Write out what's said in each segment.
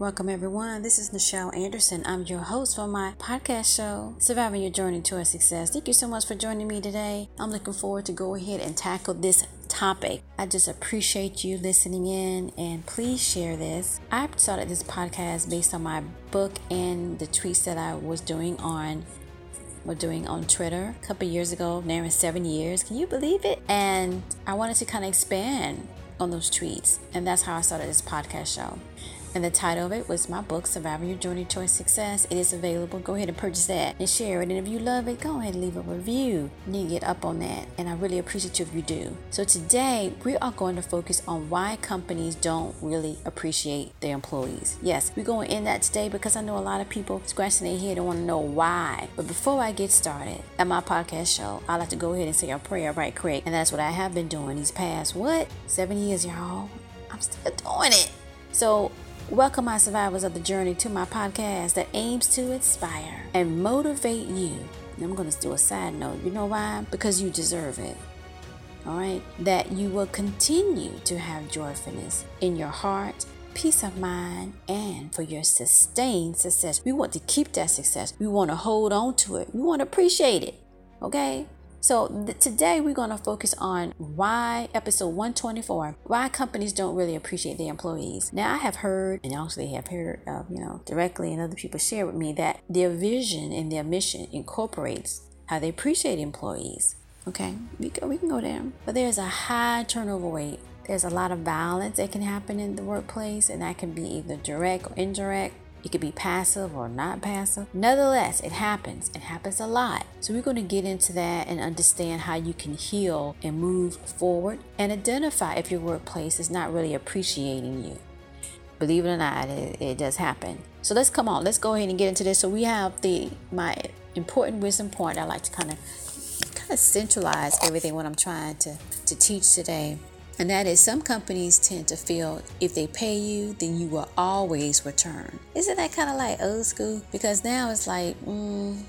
Welcome, everyone. This is Nichelle Anderson. I'm your host for my podcast show, Surviving Your Journey to a Success. Thank you so much for joining me today. I'm looking forward to go ahead and tackle this topic. I just appreciate you listening in and please share this. I started this podcast based on my book and the tweets that I was doing on were doing on Twitter a couple years ago, in seven years. Can you believe it? And I wanted to kind of expand on those tweets. And that's how I started this podcast show. And the title of it was my book, Surviving Your Journey Towards Success. It is available. Go ahead and purchase that and share it. And if you love it, go ahead and leave a review. You need to get up on that. And I really appreciate you if you do. So today, we are going to focus on why companies don't really appreciate their employees. Yes, we're going in that today because I know a lot of people scratching their head and want to know why. But before I get started at my podcast show, I like to go ahead and say a prayer right quick. And that's what I have been doing these past, what, seven years, y'all? I'm still doing it. So Welcome, my survivors of the journey, to my podcast that aims to inspire and motivate you. And I'm going to do a side note. You know why? Because you deserve it. All right? That you will continue to have joyfulness in your heart, peace of mind, and for your sustained success. We want to keep that success. We want to hold on to it. We want to appreciate it. Okay? So th- today we're going to focus on why episode 124, why companies don't really appreciate their employees. Now I have heard and actually have heard of, you know, directly and other people share with me that their vision and their mission incorporates how they appreciate employees. Okay, we, go, we can go there. But there's a high turnover rate. There's a lot of violence that can happen in the workplace, and that can be either direct or indirect. It could be passive or not passive. Nonetheless, it happens. It happens a lot. So, we're going to get into that and understand how you can heal and move forward and identify if your workplace is not really appreciating you. Believe it or not, it, it does happen. So, let's come on. Let's go ahead and get into this. So, we have the my important wisdom point. I like to kind of kind of centralize everything what I'm trying to to teach today. And that is some companies tend to feel if they pay you, then you will always return. Isn't that kind of like old school? Because now it's like, mm,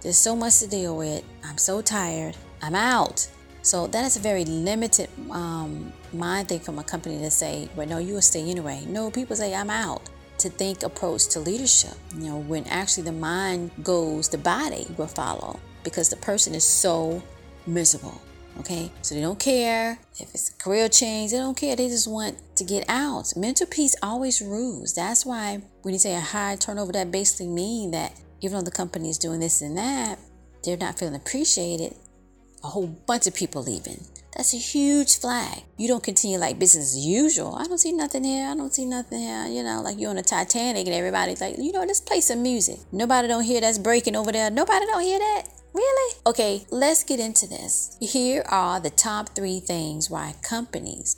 there's so much to deal with. I'm so tired. I'm out. So that is a very limited um, mind thing from a company to say, well, no, you will stay anyway. No, people say, I'm out. To think approach to leadership, you know, when actually the mind goes, the body will follow because the person is so miserable. Okay, so they don't care if it's a career change, they don't care. They just want to get out. Mental peace always rules. That's why when you say a high turnover, that basically means that even though the company is doing this and that, they're not feeling appreciated. A whole bunch of people leaving. That's a huge flag. You don't continue like business as usual. I don't see nothing here. I don't see nothing here. You know, like you're on a Titanic and everybody's like, you know, let's play some music. Nobody don't hear that's breaking over there. Nobody don't hear that. Really? Okay, let's get into this. Here are the top three things why companies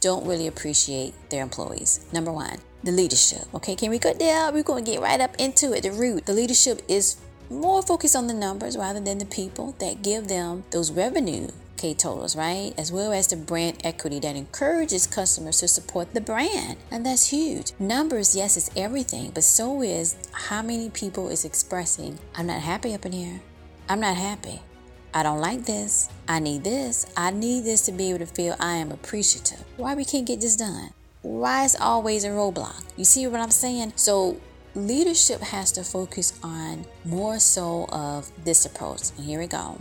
don't really appreciate their employees. Number one, the leadership. Okay, can we go there? We're going to get right up into it. The root. The leadership is more focused on the numbers rather than the people that give them those revenue K totals, right? As well as the brand equity that encourages customers to support the brand. And that's huge. Numbers, yes, is everything, but so is how many people is expressing, I'm not happy up in here. I'm not happy. I don't like this. I need this. I need this to be able to feel I am appreciative. Why we can't get this done? Why is always a roadblock? You see what I'm saying? So leadership has to focus on more so of this approach. And here we go.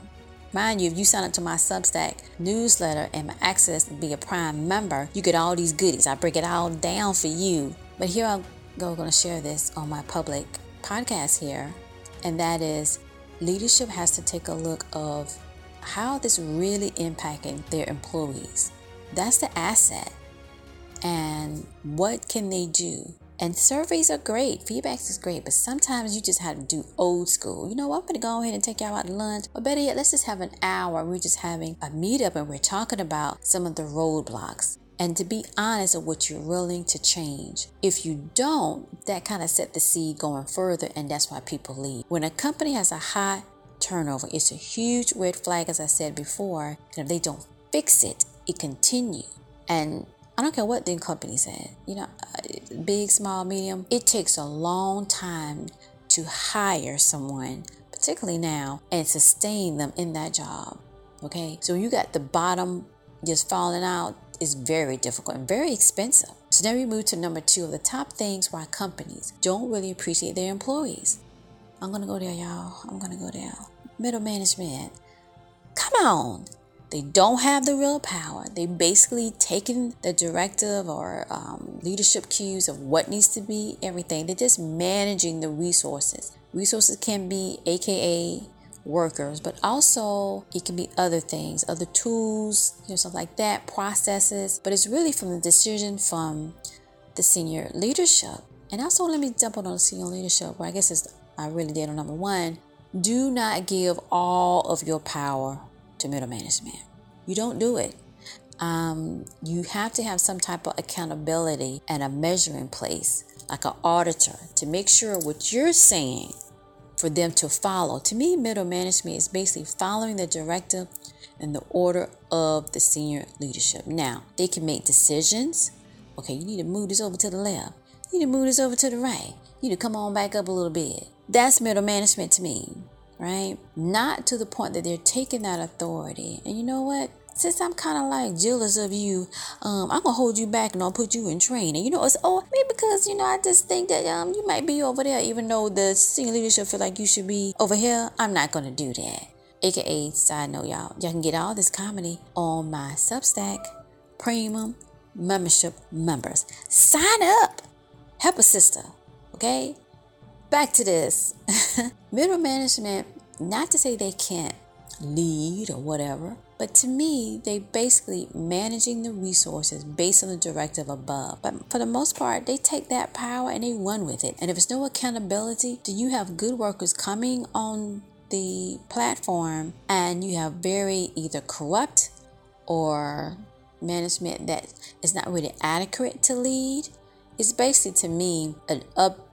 Mind you, if you sign up to my Substack newsletter and my access to be a prime member, you get all these goodies. I break it all down for you. But here I go, going to share this on my public podcast here, and that is leadership has to take a look of how this really impacting their employees. That's the asset. And what can they do? And surveys are great, feedback is great, but sometimes you just have to do old school. You know, I'm gonna go ahead and take y'all out to lunch, or better yet, let's just have an hour. We're just having a meetup and we're talking about some of the roadblocks and to be honest of what you're willing to change. If you don't, that kind of set the seed going further, and that's why people leave. When a company has a high turnover, it's a huge red flag, as I said before, and if they don't fix it, it continues. And I don't care what the company said, you know, uh, big, small, medium, it takes a long time to hire someone, particularly now, and sustain them in that job. Okay, so you got the bottom just falling out is very difficult and very expensive. So then we move to number two of the top things why companies don't really appreciate their employees. I'm gonna go there, y'all. I'm gonna go there. Middle management. Come on. They don't have the real power. They basically taking the directive or um, leadership cues of what needs to be everything. They're just managing the resources. Resources can be AKA workers, but also it can be other things, other tools, you know, stuff like that, processes. But it's really from the decision from the senior leadership. And also, let me jump on the senior leadership, where I guess it's, I really did on number one. Do not give all of your power to middle management. You don't do it. Um, you have to have some type of accountability and a measure in place, like an auditor, to make sure what you're saying for them to follow. To me, middle management is basically following the directive and the order of the senior leadership. Now, they can make decisions. Okay, you need to move this over to the left. You need to move this over to the right. You need to come on back up a little bit. That's middle management to me right? Not to the point that they're taking that authority. And you know what? Since I'm kind of like jealous of you, um, I'm gonna hold you back and I'll put you in training. You know, it's oh maybe because you know I just think that um you might be over there, even though the senior leadership feel like you should be over here. I'm not gonna do that. AKA side note, y'all, y'all can get all this comedy on my Substack Premium membership members. Sign up, help a sister, okay? back to this middle management, not to say they can't lead or whatever, but to me, they basically managing the resources based on the directive above. But for the most part, they take that power and they run with it. And if it's no accountability, do you have good workers coming on the platform and you have very either corrupt or management that is not really adequate to lead? It's basically to me an up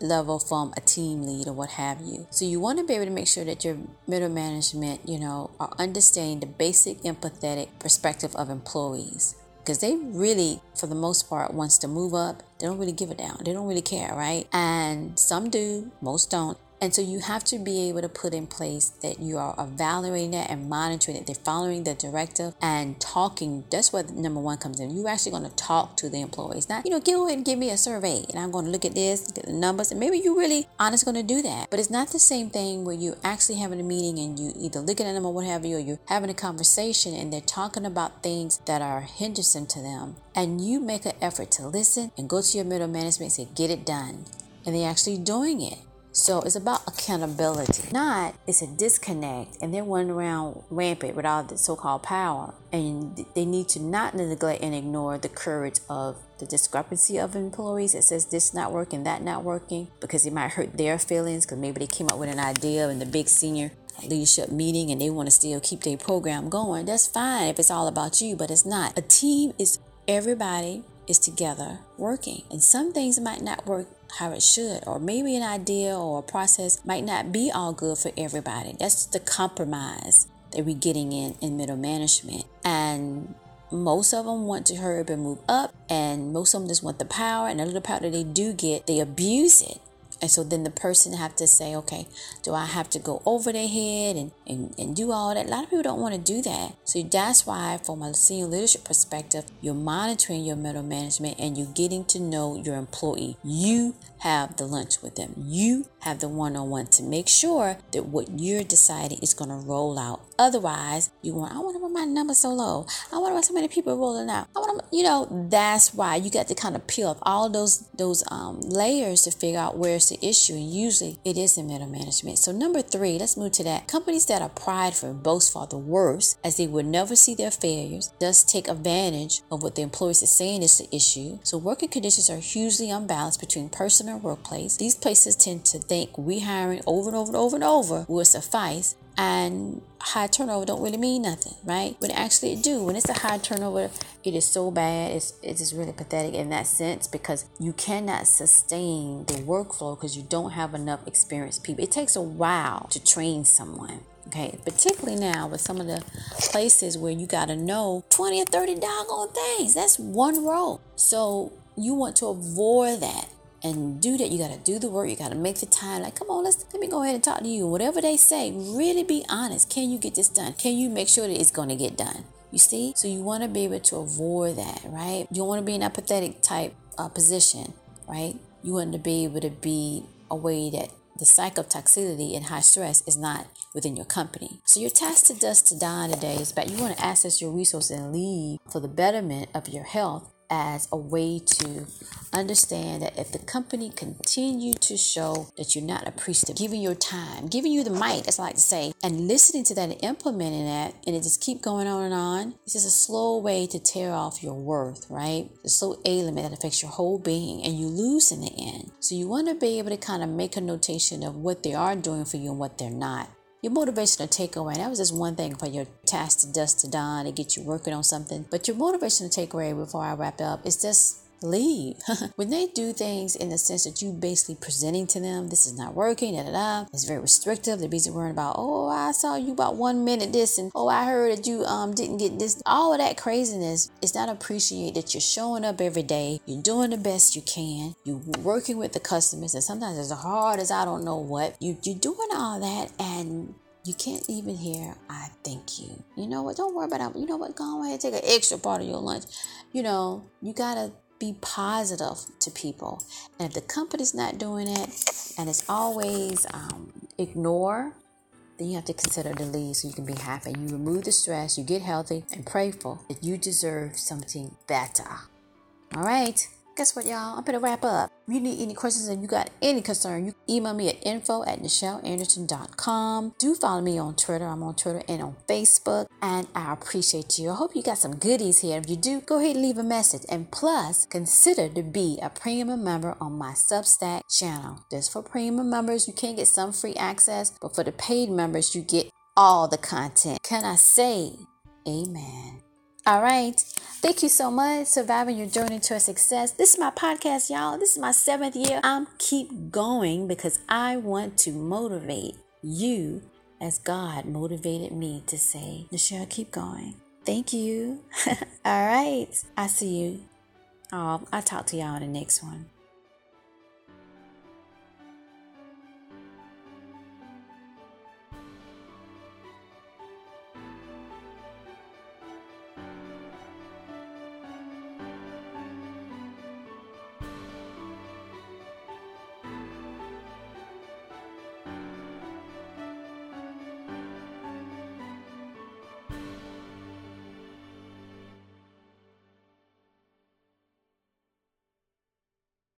level from a team lead or what have you. So you want to be able to make sure that your middle management, you know, are understanding the basic empathetic perspective of employees. Because they really, for the most part, wants to move up. They don't really give a damn. They don't really care, right? And some do, most don't. And so you have to be able to put in place that you are evaluating that and monitoring it. They're following the directive and talking. That's what number one comes in. You're actually going to talk to the employees. Not, you know, go and give me a survey and I'm going to look at this, at the numbers. And maybe you really honest going to do that. But it's not the same thing where you're actually having a meeting and you either looking at them or what have you, or you're having a conversation and they're talking about things that are hindrance to them. And you make an effort to listen and go to your middle management and say, get it done. And they're actually doing it. So it's about accountability. Not it's a disconnect and they're running around rampant with all the so-called power. And they need to not neglect and ignore the courage of the discrepancy of employees. It says this not working, that not working, because it might hurt their feelings because maybe they came up with an idea in the big senior leadership meeting and they want to still keep their program going. That's fine if it's all about you, but it's not. A team is everybody is together working. And some things might not work how it should, or maybe an idea or a process might not be all good for everybody. That's the compromise that we're getting in in middle management. And most of them want to hurry up and move up, and most of them just want the power. And the little power that they do get, they abuse it and so then the person have to say, okay, do I have to go over their head and, and, and do all that? A lot of people don't want to do that. So that's why from a senior leadership perspective, you're monitoring your middle management and you're getting to know your employee. You have the lunch with them. You have the one-on-one to make sure that what you're deciding is going to roll out. Otherwise, you want, I wonder why my number so low. I wonder why so many people are rolling out. I want you know, that's why you got to kind of peel off all those those um, layers to figure out where's the issue. And usually it is in middle management. So number three, let's move to that. Companies that are prideful boast for the worst, as they would never see their failures, thus take advantage of what the employees are saying is the issue. So working conditions are hugely unbalanced between personal and workplace. These places tend to think we hiring over and over and over and over will suffice and high turnover don't really mean nothing, right? But actually it do. When it's a high turnover, it is so bad. It's it's just really pathetic in that sense because you cannot sustain the workflow because you don't have enough experienced people. It takes a while to train someone. Okay, particularly now with some of the places where you got to know 20 or 30 doggone things. That's one role. So you want to avoid that and do that. You got to do the work. You got to make the time. Like, come on, let's let me go ahead and talk to you. Whatever they say, really be honest. Can you get this done? Can you make sure that it's going to get done? You see? So you want to be able to avoid that, right? You don't want to be in a pathetic type uh, position, right? You want to be able to be a way that the cycle of toxicity and high stress is not within your company. So your task to dust to die today is that you want to access your resources and leave for the betterment of your health as a way to understand that if the company continue to show that you're not appreciative, giving your time, giving you the mic, as I like to say, and listening to that and implementing that, and it just keep going on and on, this is a slow way to tear off your worth, right? It's so element that affects your whole being, and you lose in the end. So you want to be able to kind of make a notation of what they are doing for you and what they're not your motivational takeaway. That was just one thing for your task to dust to dawn to get you working on something. But your motivational takeaway before I wrap up is just leave. when they do things in the sense that you basically presenting to them, this is not working, da da da. It's very restrictive. They're busy worrying about, oh, I saw you about one minute this, and oh, I heard that you um didn't get this. All of that craziness is not appreciate that you're showing up every day. You're doing the best you can. You're working with the customers, and sometimes as hard as I don't know what. You you're doing all that, and you can't even hear I thank you. You know what? Don't worry about it. You know what? Go ahead and take an extra part of your lunch. You know, you gotta be positive to people. And if the company's not doing it and it's always um, ignore, then you have to consider the leave so you can be happy. You remove the stress, you get healthy, and pray for that you deserve something better. All right guess what, y'all? I'm gonna wrap up. If you need any questions and you got any concern, you email me at info at NichelleAnderson.com. Do follow me on Twitter. I'm on Twitter and on Facebook. And I appreciate you. I hope you got some goodies here. If you do, go ahead and leave a message. And plus, consider to be a premium member on my Substack channel. Just for premium members, you can get some free access, but for the paid members, you get all the content. Can I say amen? All right. Thank you so much. Surviving your journey to a success. This is my podcast, y'all. This is my seventh year. I'm keep going because I want to motivate you as God motivated me to say, Nichelle, keep going. Thank you. All right. I see you. I'll talk to y'all in the next one.